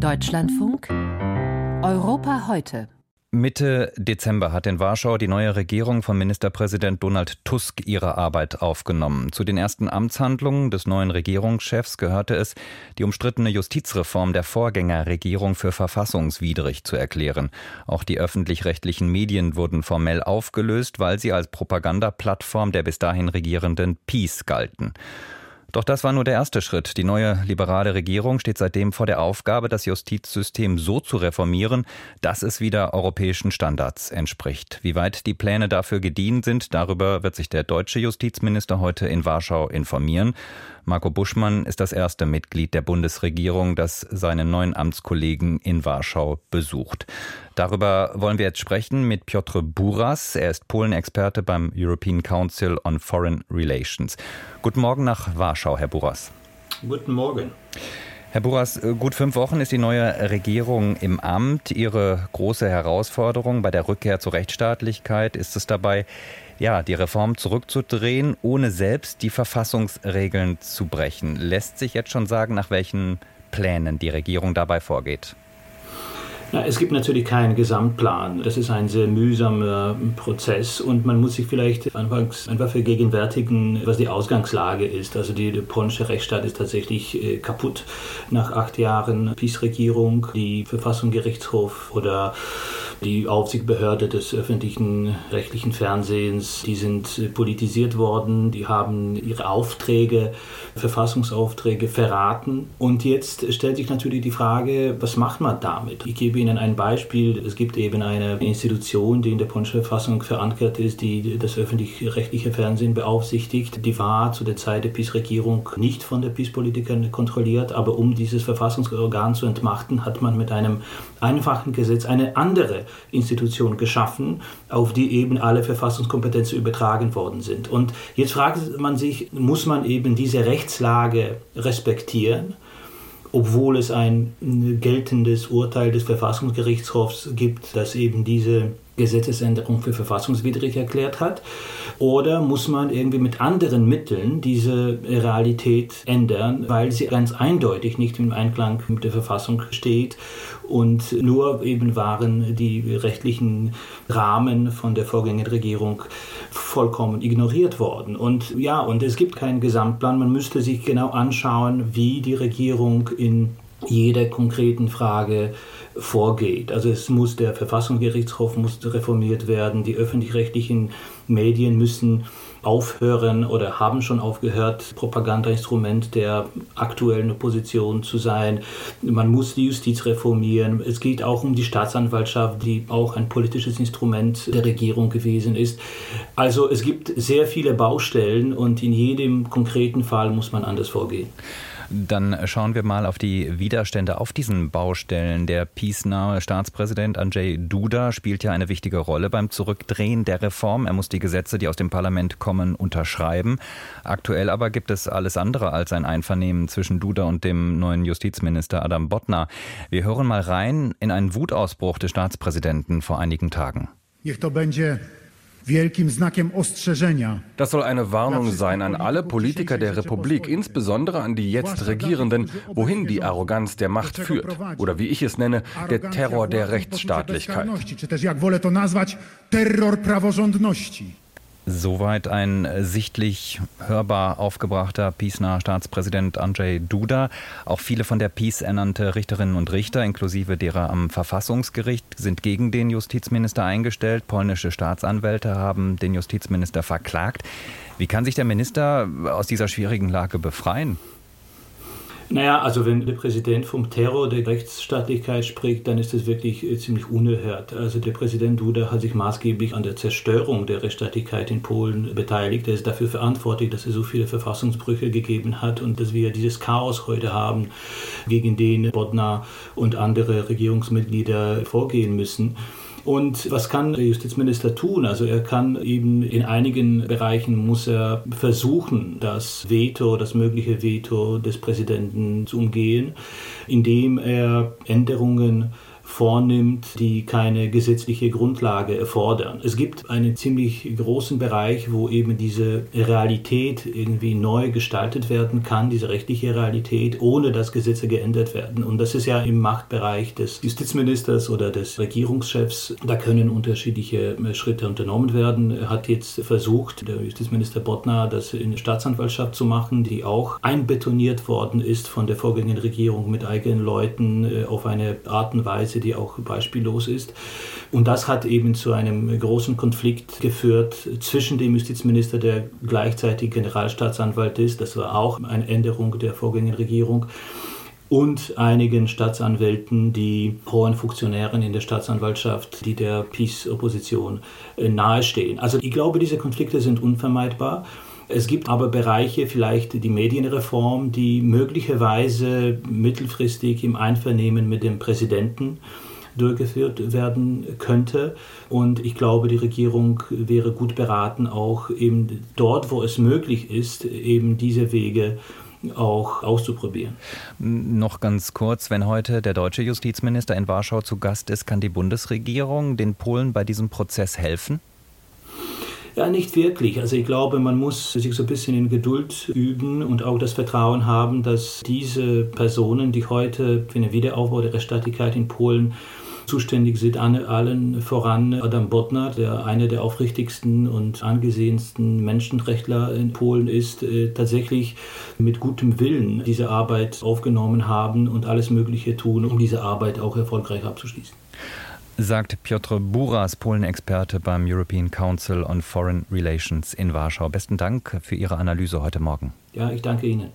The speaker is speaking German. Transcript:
Deutschlandfunk Europa heute. Mitte Dezember hat in Warschau die neue Regierung von Ministerpräsident Donald Tusk ihre Arbeit aufgenommen. Zu den ersten Amtshandlungen des neuen Regierungschefs gehörte es, die umstrittene Justizreform der Vorgängerregierung für verfassungswidrig zu erklären. Auch die öffentlich-rechtlichen Medien wurden formell aufgelöst, weil sie als Propagandaplattform der bis dahin regierenden Peace galten. Doch das war nur der erste Schritt. Die neue liberale Regierung steht seitdem vor der Aufgabe, das Justizsystem so zu reformieren, dass es wieder europäischen Standards entspricht. Wie weit die Pläne dafür gedient sind, darüber wird sich der deutsche Justizminister heute in Warschau informieren. Marco Buschmann ist das erste Mitglied der Bundesregierung, das seinen neuen Amtskollegen in Warschau besucht. Darüber wollen wir jetzt sprechen mit Piotr Buras. Er ist Polen-Experte beim European Council on Foreign Relations. Guten Morgen nach Warschau, Herr Buras. Guten Morgen. Herr Buras, gut fünf Wochen ist die neue Regierung im Amt. Ihre große Herausforderung bei der Rückkehr zur Rechtsstaatlichkeit ist es dabei, ja, die Reform zurückzudrehen, ohne selbst die Verfassungsregeln zu brechen. Lässt sich jetzt schon sagen, nach welchen Plänen die Regierung dabei vorgeht? Na, es gibt natürlich keinen Gesamtplan. Das ist ein sehr mühsamer Prozess und man muss sich vielleicht anfangs einfach vergegenwärtigen, was die Ausgangslage ist. Also die, der polnische Rechtsstaat ist tatsächlich äh, kaputt nach acht Jahren PiS-Regierung. Die Verfassungsgerichtshof oder die Aufsichtsbehörde des öffentlichen rechtlichen Fernsehens, die sind politisiert worden, die haben ihre Aufträge, Verfassungsaufträge verraten. Und jetzt stellt sich natürlich die Frage, was macht man damit? Ich gebe Ihnen ein Beispiel. Es gibt eben eine Institution, die in der polnischen Verfassung verankert ist, die das öffentlich-rechtliche Fernsehen beaufsichtigt. Die war zu der Zeit der PiS-Regierung nicht von der PiS-Politikern kontrolliert, aber um dieses Verfassungsorgan zu entmachten, hat man mit einem einfachen Gesetz eine andere Institution geschaffen, auf die eben alle Verfassungskompetenzen übertragen worden sind. Und jetzt fragt man sich, muss man eben diese Rechtslage respektieren? obwohl es ein geltendes Urteil des Verfassungsgerichtshofs gibt, das eben diese Gesetzesänderung für verfassungswidrig erklärt hat? Oder muss man irgendwie mit anderen Mitteln diese Realität ändern, weil sie ganz eindeutig nicht im Einklang mit der Verfassung steht und nur eben waren die rechtlichen Rahmen von der Vorgängerregierung vollkommen ignoriert worden. Und ja, und es gibt keinen Gesamtplan. Man müsste sich genau anschauen, wie die Regierung in jeder konkreten Frage vorgeht. Also es muss der Verfassungsgerichtshof muss reformiert werden, die öffentlich-rechtlichen Medien müssen aufhören oder haben schon aufgehört, Propagandainstrument der aktuellen Opposition zu sein. Man muss die Justiz reformieren. Es geht auch um die Staatsanwaltschaft, die auch ein politisches Instrument der Regierung gewesen ist. Also es gibt sehr viele Baustellen und in jedem konkreten Fall muss man anders vorgehen. Dann schauen wir mal auf die Widerstände auf diesen Baustellen. Der peace-nahe Staatspräsident Andrzej Duda spielt ja eine wichtige Rolle beim Zurückdrehen der Reform. Er muss die Gesetze, die aus dem Parlament kommen, unterschreiben. Aktuell aber gibt es alles andere als ein Einvernehmen zwischen Duda und dem neuen Justizminister Adam Bodnar. Wir hören mal rein in einen Wutausbruch des Staatspräsidenten vor einigen Tagen. Niech to będzie das soll eine Warnung sein an alle Politiker der Republik, insbesondere an die jetzt Regierenden, wohin die Arroganz der Macht führt. Oder wie ich es nenne, der Terror der Rechtsstaatlichkeit. Soweit ein sichtlich hörbar aufgebrachter Peace-naher Staatspräsident Andrzej Duda. Auch viele von der Peace ernannte Richterinnen und Richter, inklusive derer am Verfassungsgericht, sind gegen den Justizminister eingestellt. Polnische Staatsanwälte haben den Justizminister verklagt. Wie kann sich der Minister aus dieser schwierigen Lage befreien? Naja, also wenn der Präsident vom Terror der Rechtsstaatlichkeit spricht, dann ist das wirklich äh, ziemlich unerhört. Also der Präsident Duda hat sich maßgeblich an der Zerstörung der Rechtsstaatlichkeit in Polen beteiligt. Er ist dafür verantwortlich, dass es so viele Verfassungsbrüche gegeben hat und dass wir dieses Chaos heute haben, gegen den Bodnar und andere Regierungsmitglieder vorgehen müssen. Und was kann der Justizminister tun? Also er kann eben in einigen Bereichen muss er versuchen, das Veto, das mögliche Veto des Präsidenten zu umgehen, indem er Änderungen vornimmt, die keine gesetzliche Grundlage erfordern. Es gibt einen ziemlich großen Bereich, wo eben diese Realität irgendwie neu gestaltet werden kann, diese rechtliche Realität, ohne dass Gesetze geändert werden. Und das ist ja im Machtbereich des Justizministers oder des Regierungschefs. Da können unterschiedliche Schritte unternommen werden. Er hat jetzt versucht, der Justizminister Bottner, das in der Staatsanwaltschaft zu machen, die auch einbetoniert worden ist von der vorgängigen Regierung mit eigenen Leuten äh, auf eine Art und Weise, die auch beispiellos ist. Und das hat eben zu einem großen Konflikt geführt zwischen dem Justizminister, der gleichzeitig Generalstaatsanwalt ist, das war auch eine Änderung der vorgängigen Regierung, und einigen Staatsanwälten, die hohen Funktionären in der Staatsanwaltschaft, die der Peace-Opposition äh, nahestehen. Also ich glaube, diese Konflikte sind unvermeidbar. Es gibt aber Bereiche, vielleicht die Medienreform, die möglicherweise mittelfristig im Einvernehmen mit dem Präsidenten durchgeführt werden könnte. Und ich glaube, die Regierung wäre gut beraten, auch eben dort, wo es möglich ist, eben diese Wege auch auszuprobieren. Noch ganz kurz, wenn heute der deutsche Justizminister in Warschau zu Gast ist, kann die Bundesregierung den Polen bei diesem Prozess helfen? Ja, nicht wirklich. Also ich glaube, man muss sich so ein bisschen in Geduld üben und auch das Vertrauen haben, dass diese Personen, die heute für den Wiederaufbau der Rechtsstaatlichkeit in Polen zuständig sind, allen voran Adam Bodnar, der einer der aufrichtigsten und angesehensten Menschenrechtler in Polen ist, äh, tatsächlich mit gutem Willen diese Arbeit aufgenommen haben und alles Mögliche tun, um diese Arbeit auch erfolgreich abzuschließen sagt Piotr Buras, Polen-Experte beim European Council on Foreign Relations in Warschau. Besten Dank für Ihre Analyse heute Morgen. Ja, ich danke Ihnen.